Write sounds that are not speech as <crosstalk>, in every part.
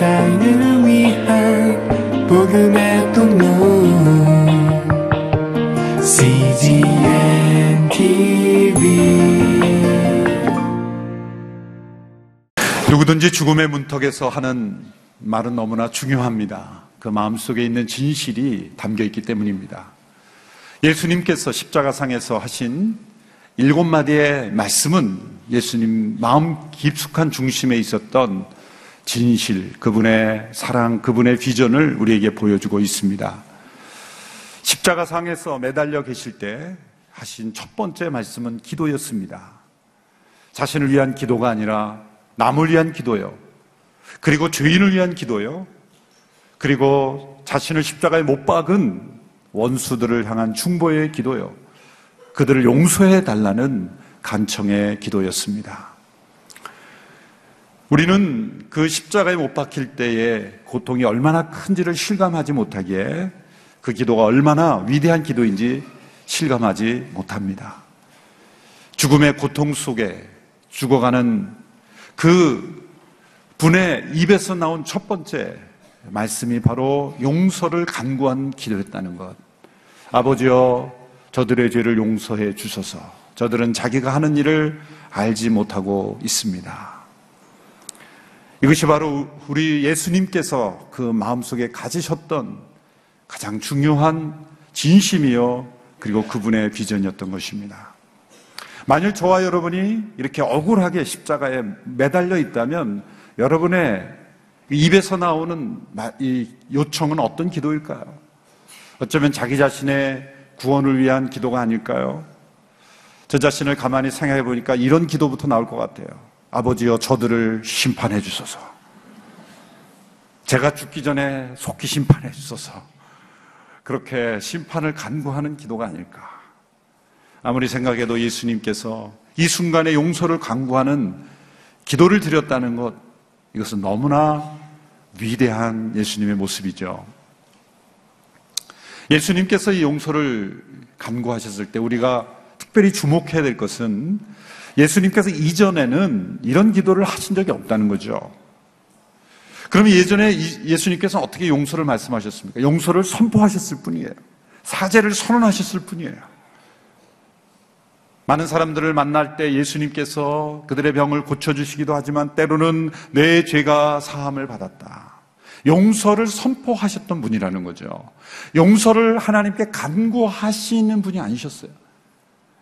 세상을 위한 복음의 통로 CGM TV 누구든지 죽음의 문턱에서 하는 말은 너무나 중요합니다. 그 마음속에 있는 진실이 담겨 있기 때문입니다. 예수님께서 십자가상에서 하신 일곱 마디의 말씀은 예수님 마음 깊숙한 중심에 있었던 진실, 그분의 사랑, 그분의 비전을 우리에게 보여주고 있습니다. 십자가 상에서 매달려 계실 때 하신 첫 번째 말씀은 기도였습니다. 자신을 위한 기도가 아니라 남을 위한 기도요. 그리고 죄인을 위한 기도요. 그리고 자신을 십자가에 못 박은 원수들을 향한 충보의 기도요. 그들을 용서해 달라는 간청의 기도였습니다. 우리는 그 십자가에 못 박힐 때의 고통이 얼마나 큰지를 실감하지 못하기에 그 기도가 얼마나 위대한 기도인지 실감하지 못합니다. 죽음의 고통 속에 죽어가는 그 분의 입에서 나온 첫 번째 말씀이 바로 용서를 간구한 기도였다는 것. 아버지여, 저들의 죄를 용서해 주소서. 저들은 자기가 하는 일을 알지 못하고 있습니다. 이것이 바로 우리 예수님께서 그 마음속에 가지셨던 가장 중요한 진심이요. 그리고 그분의 비전이었던 것입니다. 만일 저와 여러분이 이렇게 억울하게 십자가에 매달려 있다면 여러분의 입에서 나오는 이 요청은 어떤 기도일까요? 어쩌면 자기 자신의 구원을 위한 기도가 아닐까요? 저 자신을 가만히 생각해 보니까 이런 기도부터 나올 것 같아요. 아버지여 저들을 심판해 주소서. 제가 죽기 전에 속히 심판해 주소서. 그렇게 심판을 간구하는 기도가 아닐까. 아무리 생각해도 예수님께서 이 순간에 용서를 간구하는 기도를 드렸다는 것, 이것은 너무나 위대한 예수님의 모습이죠. 예수님께서 이 용서를 간구하셨을 때 우리가 특별히 주목해야 될 것은 예수님께서 이전에는 이런 기도를 하신 적이 없다는 거죠. 그러면 예전에 예수님께서 어떻게 용서를 말씀하셨습니까? 용서를 선포하셨을 뿐이에요. 사죄를 선언하셨을 뿐이에요. 많은 사람들을 만날 때 예수님께서 그들의 병을 고쳐주시기도 하지만 때로는 내 죄가 사함을 받았다. 용서를 선포하셨던 분이라는 거죠. 용서를 하나님께 간구하시는 분이 아니셨어요.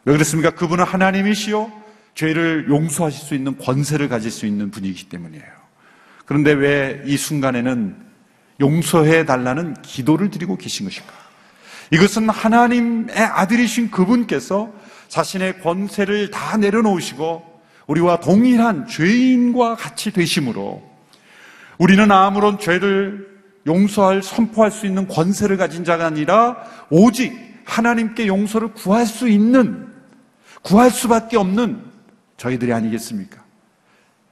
왜 그렇습니까? 그분은 하나님이시요. 죄를 용서하실 수 있는 권세를 가질 수 있는 분이기 때문이에요. 그런데 왜 이 순간에는 용서해 달라는 기도를 드리고 계신 것일까? 이것은 하나님의 아들이신 그분께서 자신의 권세를 다 내려놓으시고 우리와 동일한 죄인과 같이 되심으로 우리는 아무런 죄를 용서할 선포할 수 있는 권세를 가진 자가 아니라 오직 하나님께 용서를 구할 수 있는 구할 수밖에 없는 저희들이 아니겠습니까?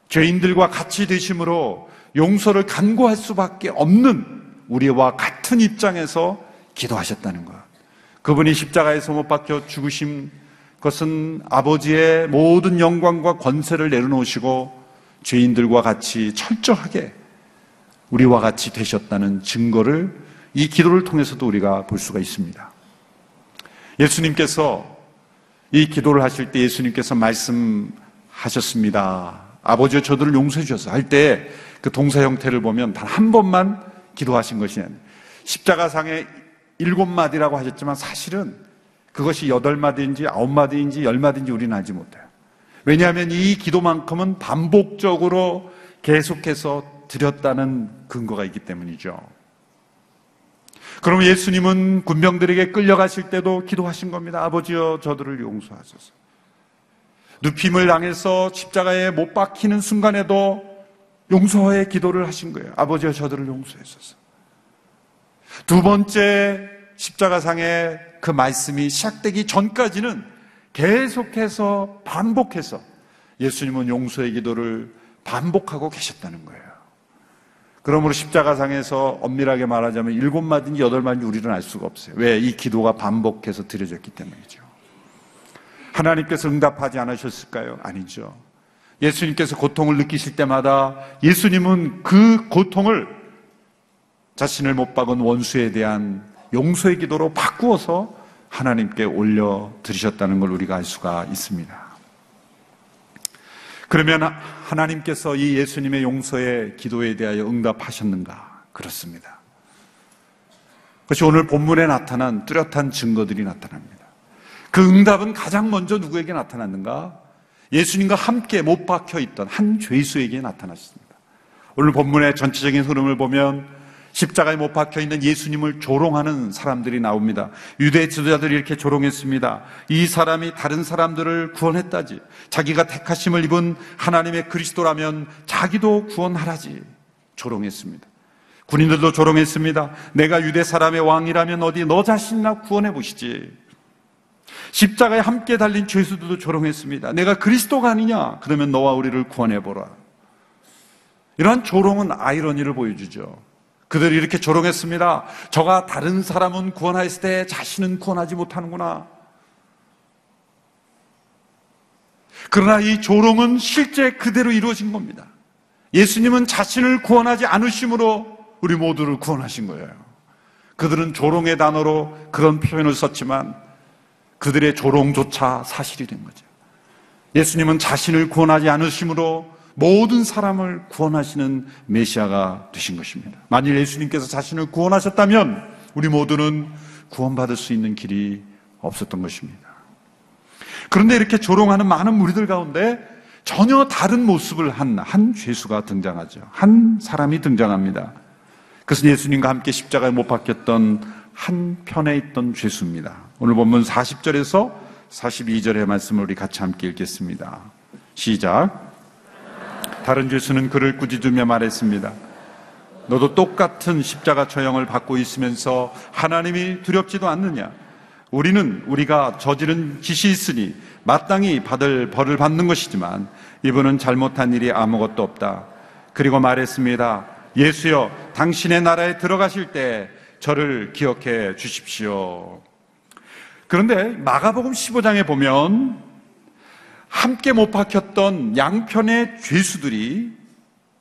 죄인들과 같이 되심으로 용서를 간구할 수밖에 없는 우리와 같은 입장에서 기도하셨다는 것. 그분이 십자가에서 못 박혀 죽으심 그것은 아버지의 모든 영광과 권세를 내려놓으시고 죄인들과 같이 철저하게 우리와 같이 되셨다는 증거를 이 기도를 통해서도 우리가 볼 수가 있습니다. 예수님께서 이 기도를 하실 때 예수님께서 말씀하셨습니다. 아버지여 저들을 용서해 주셔서 할 때 그 동사 형태를 보면 단 한 번만 기도하신 것이. 십자가상의 일곱 마디라고 하셨지만 사실은 그것이 여덟 마디인지 아홉 마디인지 열 마디인지 우리는 알지 못해요. 왜냐하면 이 기도만큼은 반복적으로 계속해서 드렸다는 근거가 있기 때문이죠. 그럼 예수님은 군병들에게 끌려가실 때도 기도하신 겁니다. 아버지여 저들을 용서하소서. 눕힘을 당해서 십자가에 못 박히는 순간에도 용서의 기도를 하신 거예요. 아버지여 저들을 용서하소서. 두 번째 십자가상의 그 말씀이 시작되기 전까지는 계속해서 반복해서 예수님은 용서의 기도를 반복하고 계셨다는 거예요. 그러므로 십자가상에서 엄밀하게 말하자면 일곱 마디인지 여덟 마디인지 우리는 알 수가 없어요. 왜? 이 기도가 반복해서 드려졌기 때문이죠. 하나님께서 응답하지 않으셨을까요? 아니죠. 예수님께서 고통을 느끼실 때마다 예수님은 그 고통을 자신을 못 박은 원수에 대한 용서의 기도로 바꾸어서 하나님께 올려 드리셨다는 걸 우리가 알 수가 있습니다. 그러면 하나님께서 이 예수님의 용서의 기도에 대하여 응답하셨는가? 그렇습니다. 그것이 오늘 본문에 나타난 뚜렷한 증거들이 나타납니다. 그 응답은 가장 먼저 누구에게 나타났는가? 예수님과 함께 못 박혀 있던 한 죄수에게 나타났습니다. 오늘 본문의 전체적인 흐름을 보면 십자가에 못 박혀 있는 예수님을 조롱하는 사람들이 나옵니다. 유대 지도자들이 이렇게 조롱했습니다. 이 사람이 다른 사람들을 구원했다지. 자기가 택하심을 입은 하나님의 그리스도라면 자기도 구원하라지. 조롱했습니다. 군인들도 조롱했습니다. 내가 유대 사람의 왕이라면 어디 너 자신이나 구원해 보시지. 십자가에 함께 달린 죄수들도 조롱했습니다. 내가 그리스도가 아니냐? 그러면 너와 우리를 구원해 보라. 이러한 조롱은 아이러니를 보여주죠. 그들이 이렇게 조롱했습니다. 저가 다른 사람은 구원하였을 때 자신은 구원하지 못하는구나. 그러나 이 조롱은 실제 그대로 이루어진 겁니다. 예수님은 자신을 구원하지 않으심으로 우리 모두를 구원하신 거예요. 그들은 조롱의 단어로 그런 표현을 썼지만 그들의 조롱조차 사실이 된 거죠. 예수님은 자신을 구원하지 않으심으로 모든 사람을 구원하시는 메시아가 되신 것입니다. 만일 예수님께서 자신을 구원하셨다면 우리 모두는 구원받을 수 있는 길이 없었던 것입니다. 그런데 이렇게 조롱하는 많은 무리들 가운데 전혀 다른 모습을 한, 한 죄수가 등장하죠. 한 사람이 등장합니다. 그것은 예수님과 함께 십자가에 못 박혔던 한 편에 있던 죄수입니다. 오늘 본문 40절에서 42절의 말씀을 우리 같이 함께 읽겠습니다. 시작. 다른 죄수는 그를 꾸짖으며 말했습니다. 너도 똑같은 십자가 처형을 받고 있으면서 하나님이 두렵지도 않느냐? 우리는 우리가 저지른 짓이 있으니 마땅히 받을 벌을 받는 것이지만 이분은 잘못한 일이 아무것도 없다. 그리고 말했습니다. 예수여, 당신의 나라에 들어가실 때 저를 기억해 주십시오. 그런데 마가복음 15장에 보면 함께 못 박혔던 양편의 죄수들이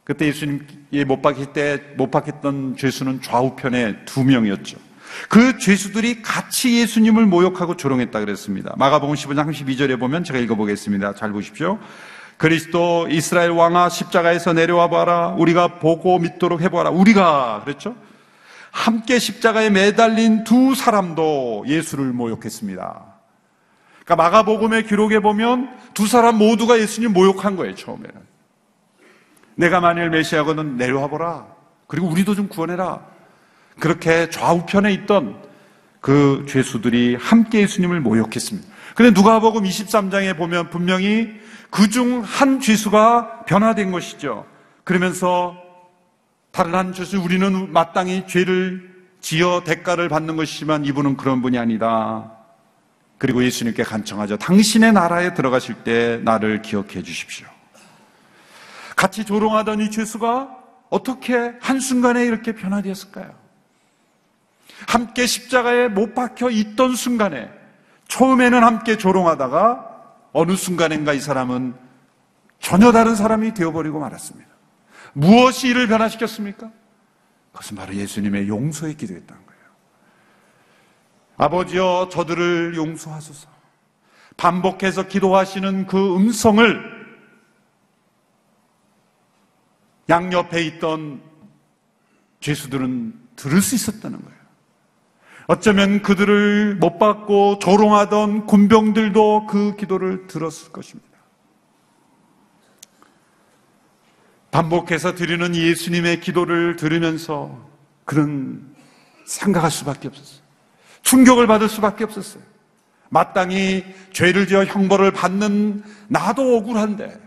그때 예수님이 못 박힐 때 못 박혔던 죄수는 좌우편에 두 명이었죠. 그 죄수들이 같이 예수님을 모욕하고 조롱했다 그랬습니다. 마가복음 15장 32절에 보면 제가 읽어보겠습니다. 잘 보십시오. 그리스도 이스라엘 왕아 십자가에서 내려와 봐라. 우리가 보고 믿도록 해보아라. 우리가 그랬죠. 함께 십자가에 매달린 두 사람도 예수를 모욕했습니다. 그러니까 마가복음의 기록에 보면 두 사람 모두가 예수님 모욕한 거예요, 처음에는. 내가 만일 메시아거든 내려와 보라. 그리고 우리도 좀 구원해라. 그렇게 좌우편에 있던 그 죄수들이 함께 예수님을 모욕했습니다. 근데 누가복음 23장에 보면 분명히 그 중 한 죄수가 변화된 것이죠. 그러면서 다른 한 죄수 우리는 마땅히 죄를 지어 대가를 받는 것이지만 이분은 그런 분이 아니다. 그리고 예수님께 간청하죠. 당신의 나라에 들어가실 때 나를 기억해 주십시오. 같이 조롱하던 이 죄수가 어떻게 한순간에 이렇게 변화되었을까요? 함께 십자가에 못 박혀 있던 순간에 처음에는 함께 조롱하다가 어느 순간인가 이 사람은 전혀 다른 사람이 되어버리고 말았습니다. 무엇이 이를 변화시켰습니까? 그것은 바로 예수님의 용서의 기도였다는 거예요. 아버지여 저들을 용서하소서. 반복해서 기도하시는 그 음성을 양옆에 있던 죄수들은 들을 수 있었다는 거예요. 어쩌면 그들을 못 받고 조롱하던 군병들도 그 기도를 들었을 것입니다. 반복해서 드리는 예수님의 기도를 들으면서 그는 생각할 수밖에 없었어요. 충격을 받을 수밖에 없었어요. 마땅히 죄를 지어 형벌을 받는 나도 억울한데,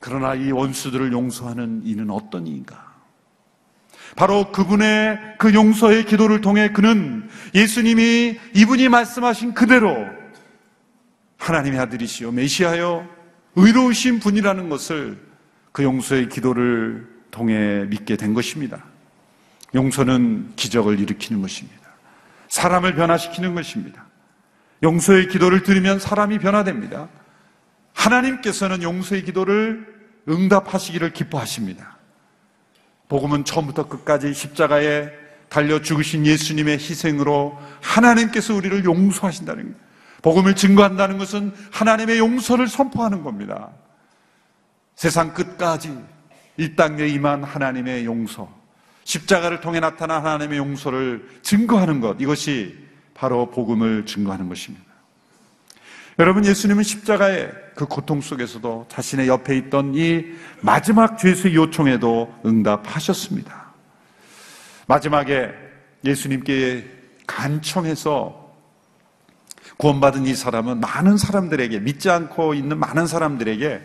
그러나 이 원수들을 용서하는 이는 어떤 이인가? 바로 그분의 그 용서의 기도를 통해 그는 예수님이 이분이 말씀하신 그대로 하나님의 아들이시요 메시아요 의로우신 분이라는 것을 그 용서의 기도를 통해 믿게 된 것입니다. 용서는 기적을 일으키는 것입니다. 사람을 변화시키는 것입니다. 용서의 기도를 들으면 사람이 변화됩니다. 하나님께서는 용서의 기도를 응답하시기를 기뻐하십니다. 복음은 처음부터 끝까지 십자가에 달려 죽으신 예수님의 희생으로 하나님께서 우리를 용서하신다는 거예요. 복음을 증거한다는 것은 하나님의 용서를 선포하는 겁니다. 세상 끝까지 이 땅에 임한 하나님의 용서, 십자가를 통해 나타난 하나님의 용서를 증거하는 것, 이것이 바로 복음을 증거하는 것입니다. 여러분, 예수님은 십자가의 그 고통 속에서도 자신의 옆에 있던 이 마지막 죄수의 요청에도 응답하셨습니다. 마지막에 예수님께 간청해서 구원받은 이 사람은 많은 사람들에게, 믿지 않고 있는 많은 사람들에게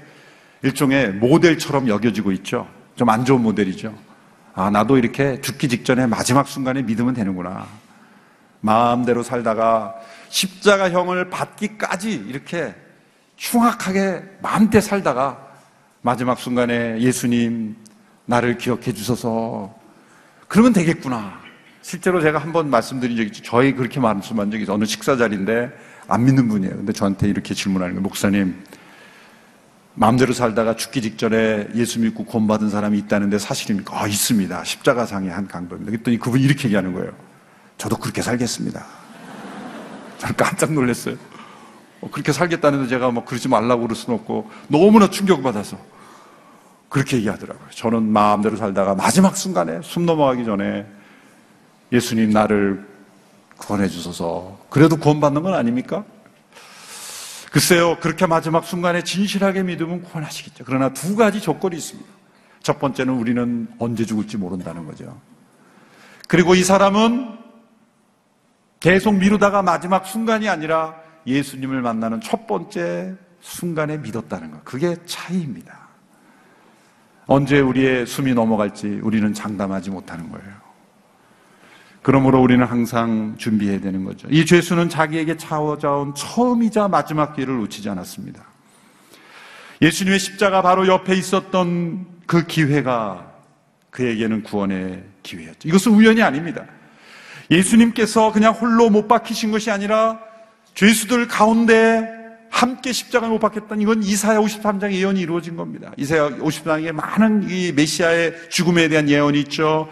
일종의 모델처럼 여겨지고 있죠. 좀 안 좋은 모델이죠. 아, 나도 이렇게 죽기 직전에 마지막 순간에 믿으면 되는구나. 마음대로 살다가 십자가형을 받기까지 이렇게 흉악하게 마음대 살다가 마지막 순간에 예수님 나를 기억해 주셔서 그러면 되겠구나. 실제로 제가 한 번 말씀드린 적이 있죠. 저희 그렇게 말씀한 적이 있어요. 어느 식사 자리인데 안 믿는 분이에요. 근데 저한테 이렇게 질문하는 거예요. 목사님, 마음대로 살다가 죽기 직전에 예수 믿고 구원받은 사람이 있다는데 사실입니까? 아, 있습니다. 십자가상의 한 강도입니다. 그랬더니 그분이 이렇게 얘기하는 거예요. 저도 그렇게 살겠습니다. <laughs> 저는 깜짝 놀랐어요. 어, 그렇게 살겠다는데 제가 뭐 그러지 말라고 그럴 수는 없고 너무나 충격받아서 그렇게 얘기하더라고요. 저는 마음대로 살다가 마지막 순간에 숨 넘어가기 전에 예수님 나를 구원해 주셔서 그래도 구원받는 건 아닙니까? 글쎄요, 그렇게 마지막 순간에 진실하게 믿으면 구원하시겠죠. 그러나 두 가지 조건이 있습니다. 첫 번째는 우리는 언제 죽을지 모른다는 거죠. 그리고 이 사람은 계속 미루다가 마지막 순간이 아니라 예수님을 만나는 첫 번째 순간에 믿었다는 것. 그게 차이입니다. 언제 우리의 숨이 넘어갈지 우리는 장담하지 못하는 거예요. 그러므로 우리는 항상 준비해야 되는 거죠. 이 죄수는 자기에게 찾아온 처음이자 마지막 기회를 놓치지 않았습니다. 예수님의 십자가 바로 옆에 있었던 그 기회가 그에게는 구원의 기회였죠. 이것은 우연이 아닙니다. 예수님께서 그냥 홀로 못 박히신 것이 아니라 죄수들 가운데 함께 십자가에 못 박혔던 이건 이사야 53장 예언이 이루어진 겁니다. 이사야 53장에 많은 이 메시아의 죽음에 대한 예언이 있죠.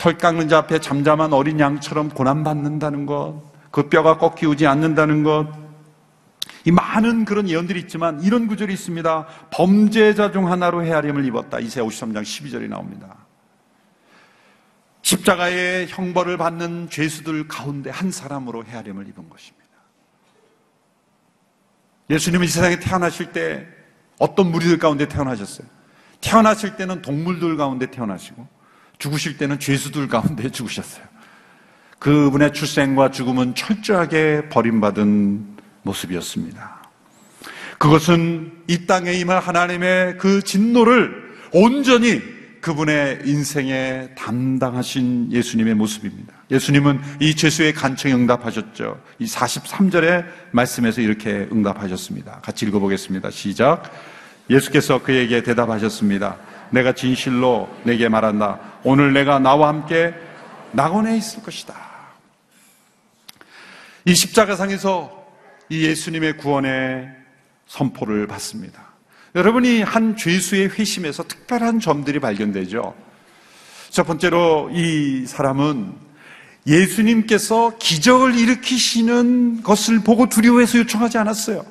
털 깎는 자 앞에 잠잠한 어린 양처럼 고난받는다는 것, 그 뼈가 꺾이우지 않는다는 것, 이 많은 그런 예언들이 있지만 이런 구절이 있습니다. 범죄자 중 하나로 헤아림을 입었다. 이사야 53장 12절이 나옵니다. 십자가의 형벌을 받는 죄수들 가운데 한 사람으로 헤아림을 입은 것입니다. 예수님은 이 세상에 태어나실 때 어떤 무리들 가운데 태어나셨어요? 태어나실 때는 동물들 가운데 태어나시고 죽으실 때는 죄수들 가운데 죽으셨어요. 그분의 출생과 죽음은 철저하게 버림받은 모습이었습니다. 그것은 이 땅에 임할 하나님의 그 진노를 온전히 그분의 인생에 담당하신 예수님의 모습입니다. 예수님은 이 죄수의 간청에 응답하셨죠. 이 43절의 말씀에서 이렇게 응답하셨습니다. 같이 읽어보겠습니다. 시작. 예수께서 그에게 대답하셨습니다. 내가 진실로 내게 말한다. 오늘 내가 나와 함께 낙원에 있을 것이다. 이 십자가상에서 이 예수님의 구원의 선포를 받습니다. 여러분이 한 죄수의 회심에서 특별한 점들이 발견되죠. 첫 번째로 이 사람은 예수님께서 기적을 일으키시는 것을 보고 두려워해서 요청하지 않았어요.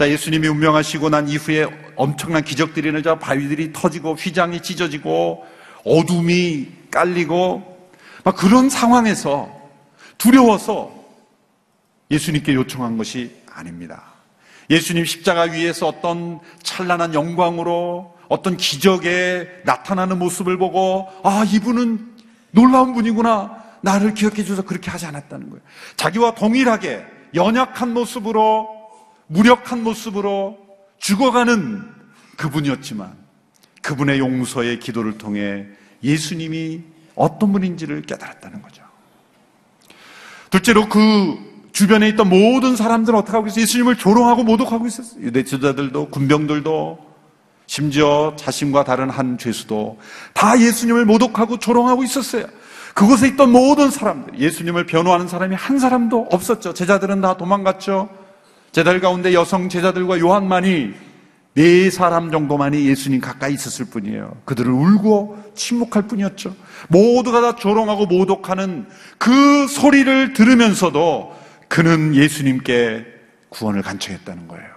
자, 예수님이 운명하시고 난 이후에 엄청난 기적들이 일어나자 바위들이 터지고 휘장이 찢어지고 어둠이 깔리고 막 그런 상황에서 두려워서 예수님께 요청한 것이 아닙니다. 예수님 십자가 위에서 어떤 찬란한 영광으로 어떤 기적에 나타나는 모습을 보고 아 이분은 놀라운 분이구나 나를 기억해 주셔서 그렇게 하지 않았다는 거예요. 자기와 동일하게 연약한 모습으로 무력한 모습으로 죽어가는 그분이었지만 그분의 용서의 기도를 통해 예수님이 어떤 분인지를 깨달았다는 거죠. 둘째로 그 주변에 있던 모든 사람들은 어떻게 하고 있어요? 예수님을 조롱하고 모독하고 있었어요. 유대 지도자들도 군병들도 심지어 자신과 다른 한 죄수도 다 예수님을 모독하고 조롱하고 있었어요. 그곳에 있던 모든 사람들, 예수님을 변호하는 사람이 한 사람도 없었죠. 제자들은 다 도망갔죠. 제자들 가운데 여성 제자들과 요한만이 네 사람 정도만이 예수님 가까이 있었을 뿐이에요. 그들을 울고 침묵할 뿐이었죠. 모두가 다 조롱하고 모독하는 그 소리를 들으면서도 그는 예수님께 구원을 간청했다는 거예요.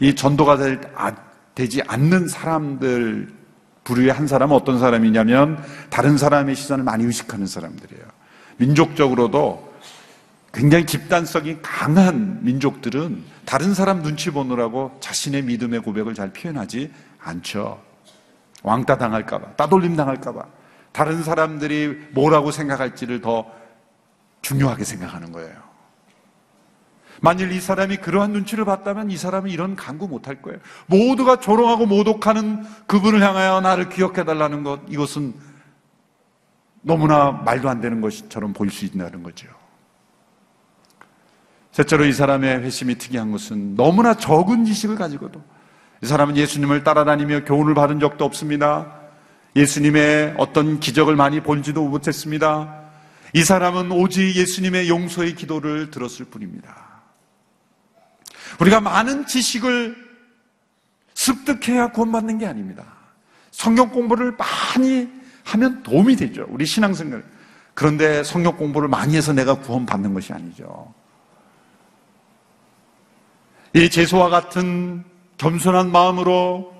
이 전도가 될, 아, 되지 않는 사람들 부류의 한 사람은 어떤 사람이냐면 다른 사람의 시선을 많이 의식하는 사람들이에요. 민족적으로도 굉장히 집단성이 강한 민족들은 다른 사람 눈치 보느라고 자신의 믿음의 고백을 잘 표현하지 않죠. 왕따 당할까봐, 따돌림 당할까봐, 다른 사람들이 뭐라고 생각할지를 더 중요하게 생각하는 거예요. 만일 이 사람이 그러한 눈치를 봤다면 이 사람은 이런 강구 못할 거예요. 모두가 조롱하고 모독하는 그분을 향하여 나를 기억해달라는 것, 이것은 너무나 말도 안 되는 것처럼 보일 수 있다는 거죠. 셋째로 이 사람의 회심이 특이한 것은 너무나 적은 지식을 가지고도 이 사람은 예수님을 따라다니며 교훈을 받은 적도 없습니다. 예수님의 어떤 기적을 많이 본지도 못했습니다. 이 사람은 오직 예수님의 용서의 기도를 들었을 뿐입니다. 우리가 많은 지식을 습득해야 구원받는 게 아닙니다. 성경 공부를 많이 하면 도움이 되죠. 우리 신앙생활. 그런데 성경 공부를 많이 해서 내가 구원받는 것이 아니죠. 이 제소와 같은 겸손한 마음으로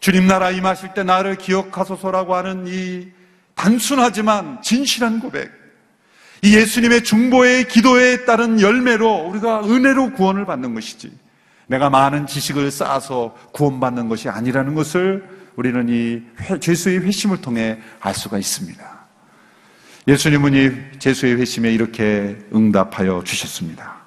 주님 나라 임하실 때 나를 기억하소서라고 하는 이 단순하지만 진실한 고백. 이 예수님의 중보의 기도에 따른 열매로 우리가 은혜로 구원을 받는 것이지. 내가 많은 지식을 쌓아서 구원받는 것이 아니라는 것을 우리는 이 죄수의 회심을 통해 알 수가 있습니다. 예수님은 이 죄수의 회심에 이렇게 응답하여 주셨습니다.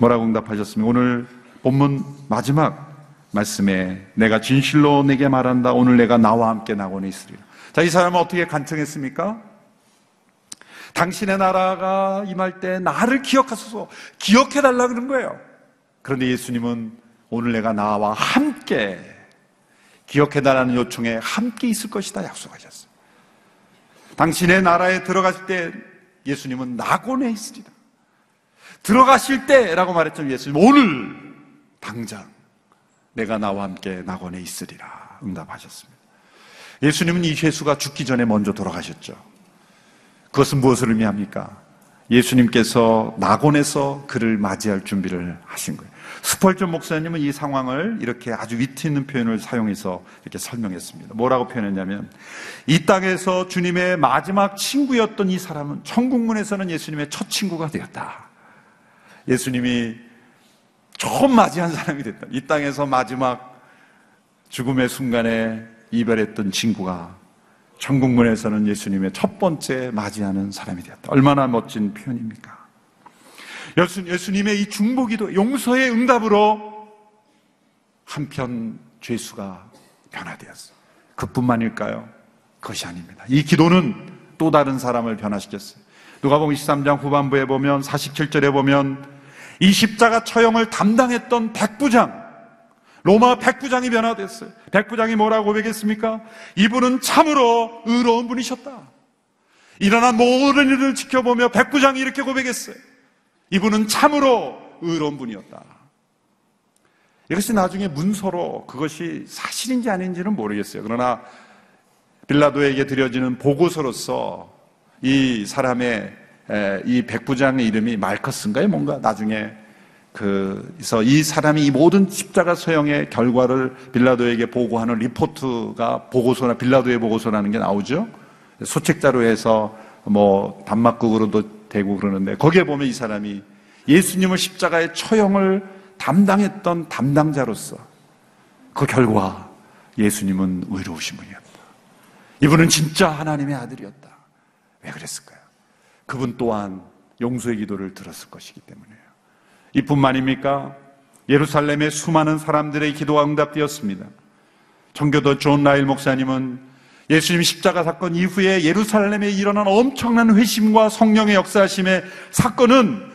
뭐라고 응답하셨습니까? 오늘 본문 마지막 말씀에 내가 진실로 내게 말한다. 오늘 내가 나와 함께 낙원에 있으리라. 자, 이 사람은 어떻게 간청했습니까? 당신의 나라가 임할 때 나를 기억하소서 기억해 달라 그런 거예요. 그런데 예수님은 오늘 내가 나와 함께 기억해 달라는 요청에 함께 있을 것이다 약속하셨어요. 당신의 나라에 들어갔을 때 예수님은 낙원에 있으리라. 들어가실 때라고 말했죠 예수님 오늘 당장 내가 나와 함께 낙원에 있으리라 응답하셨습니다. 예수님은 이 죄수가 죽기 전에 먼저 돌아가셨죠. 그것은 무엇을 의미합니까? 예수님께서 낙원에서 그를 맞이할 준비를 하신 거예요. 스펄전 목사님은 이 상황을 이렇게 아주 위트 있는 표현을 사용해서 이렇게 설명했습니다. 뭐라고 표현했냐면 이 땅에서 주님의 마지막 친구였던 이 사람은 천국문에서는 예수님의 첫 친구가 되었다. 예수님이 처음 맞이한 사람이 됐다. 이 땅에서 마지막 죽음의 순간에 이별했던 친구가 천국문에서는 예수님의 첫 번째 맞이하는 사람이 되었다. 얼마나 멋진 표현입니까? 예수, 예수님의 이 중보기도 용서의 응답으로 한편 죄수가 변화되었어요. 그뿐만일까요? 그것이 아닙니다. 이 기도는 또 다른 사람을 변화시켰어요. 누가 보면 23장 후반부에 보면 47절에 보면 이 십자가 처형을 담당했던 백부장 로마 백부장이 변화됐어요. 백부장이 뭐라고 고백했습니까? 이분은 참으로 의로운 분이셨다. 일어난 모든 일을 지켜보며 백부장이 이렇게 고백했어요. 이분은 참으로 의로운 분이었다. 이것이 나중에 문서로 그것이 사실인지 아닌지는 모르겠어요. 그러나 빌라도에게 드려지는 보고서로서 이 사람의 이 백부장의 이름이 말커스인가요? 뭔가 나중에 그래서 이 사람이 이 모든 십자가 소형의 결과를 빌라도에게 보고하는 리포트가 보고서나 빌라도의 보고서라는 게 나오죠. 소책자로 해서 뭐 단막극으로도 되고 그러는데 거기에 보면 이 사람이 예수님을 십자가의 처형을 담당했던 담당자로서 그 결과 예수님은 의로우신 분이었다. 이분은 진짜 하나님의 아들이었다. 왜 그랬을까요? 그분 또한 용서의 기도를 들었을 것이기 때문에요. 이뿐만입니까? 예루살렘의 수많은 사람들의 기도가 응답되었습니다. 청교도 존 라일 목사님은 예수님 십자가 사건 이후에 예루살렘에 일어난 엄청난 회심과 성령의 역사하심의 사건은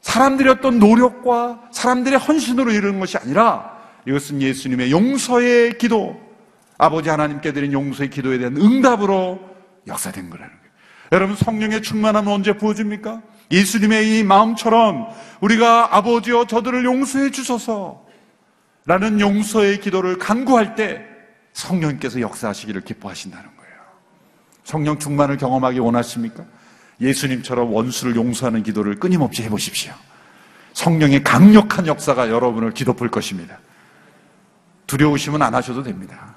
사람들의 어떤 노력과 사람들의 헌신으로 이루는 것이 아니라 이것은 예수님의 용서의 기도, 아버지 하나님께 드린 용서의 기도에 대한 응답으로 역사된 거라는. 여러분 성령의 충만함은 언제 부어집니까? 예수님의 이 마음처럼 우리가 아버지여 저들을 용서해 주소서 라는 용서의 기도를 간구할 때 성령님께서 역사하시기를 기뻐하신다는 거예요. 성령 충만을 경험하기 원하십니까? 예수님처럼 원수를 용서하는 기도를 끊임없이 해보십시오. 성령의 강력한 역사가 여러분을 기도풀 것입니다. 두려우시면 안 하셔도 됩니다.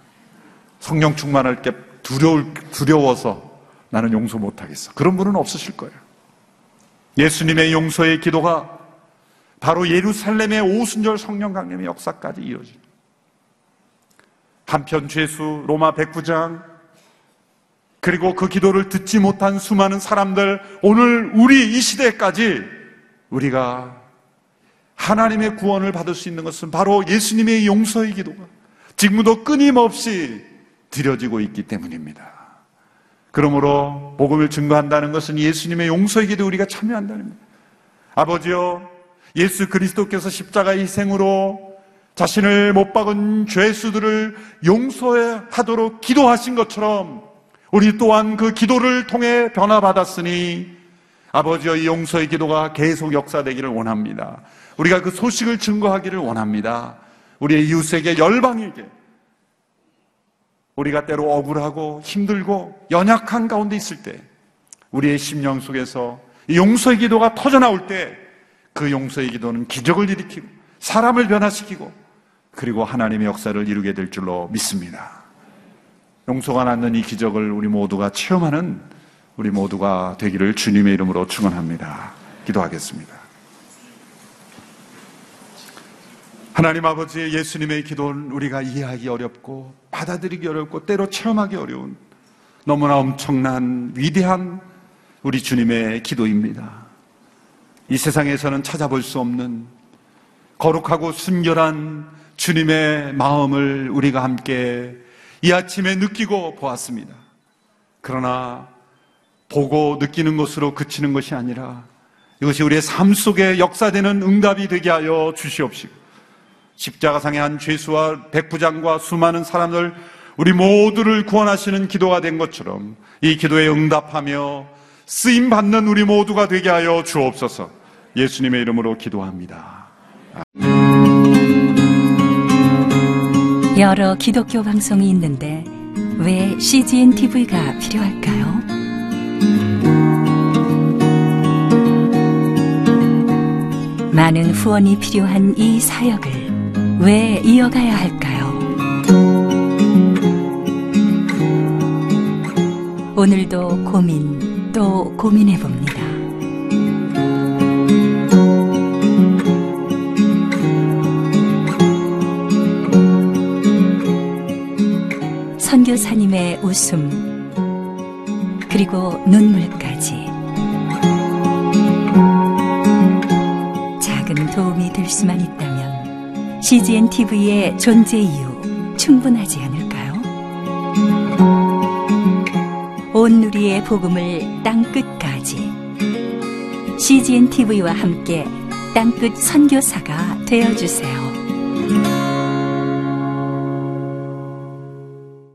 성령 충만할 때 두려울, 두려워서 나는 용서 못하겠어. 그런 분은 없으실 거예요. 예수님의 용서의 기도가 바로 예루살렘의 오순절 성령 강림의 역사까지 이어집니다. 한편 죄수 로마 백부장 그리고 그 기도를 듣지 못한 수많은 사람들 오늘 우리 이 시대까지 우리가 하나님의 구원을 받을 수 있는 것은 바로 예수님의 용서의 기도가 지금도 끊임없이 드려지고 있기 때문입니다. 그러므로 복음을 증거한다는 것은 예수님의 용서의 기도 우리가 참여한다는 겁니다. 아버지요, 예수 그리스도께서 십자가의 희생으로 자신을 못 박은 죄수들을 용서하도록 기도하신 것처럼 우리 또한 그 기도를 통해 변화받았으니 아버지의 이 용서의 기도가 계속 역사되기를 원합니다. 우리가 그 소식을 증거하기를 원합니다. 우리의 이웃에게 열방에게 우리가 때로 억울하고 힘들고 연약한 가운데 있을 때 우리의 심령 속에서 이 용서의 기도가 터져 나올 때 그 용서의 기도는 기적을 일으키고 사람을 변화시키고 그리고 하나님의 역사를 이루게 될 줄로 믿습니다. 용서가 낳는 이 기적을 우리 모두가 체험하는 우리 모두가 되기를 주님의 이름으로 축원합니다. 기도하겠습니다. 하나님 아버지의 예수님의 기도는 우리가 이해하기 어렵고 받아들이기 어렵고 때로 체험하기 어려운 너무나 엄청난 위대한 우리 주님의 기도입니다. 이 세상에서는 찾아볼 수 없는 거룩하고 순결한 주님의 마음을 우리가 함께 이 아침에 느끼고 보았습니다. 그러나 보고 느끼는 것으로 그치는 것이 아니라 이것이 우리의 삶 속에 역사되는 응답이 되게 하여 주시옵시고 십자가상의 한 죄수와 백부장과 수많은 사람들 우리 모두를 구원하시는 기도가 된 것처럼 이 기도에 응답하며 쓰임 받는 우리 모두가 되게 하여 주옵소서. 예수님의 이름으로 기도합니다. 여러 기독교 방송이 있는데 왜 CGN TV가 필요할까요? 많은 후원이 필요한 이 사역을 왜 이어가야 할까요? 오늘도 고민 또 고민해 봅니다. 선교사님의 웃음 그리고 눈물까지 작은 도움이 될 수만 있다면 CGN TV의 존재 이유 충분하지 않을까요? 온 누리의 복음을 땅 끝까지 CGN TV와 함께 땅끝 선교사가 되어 주세요.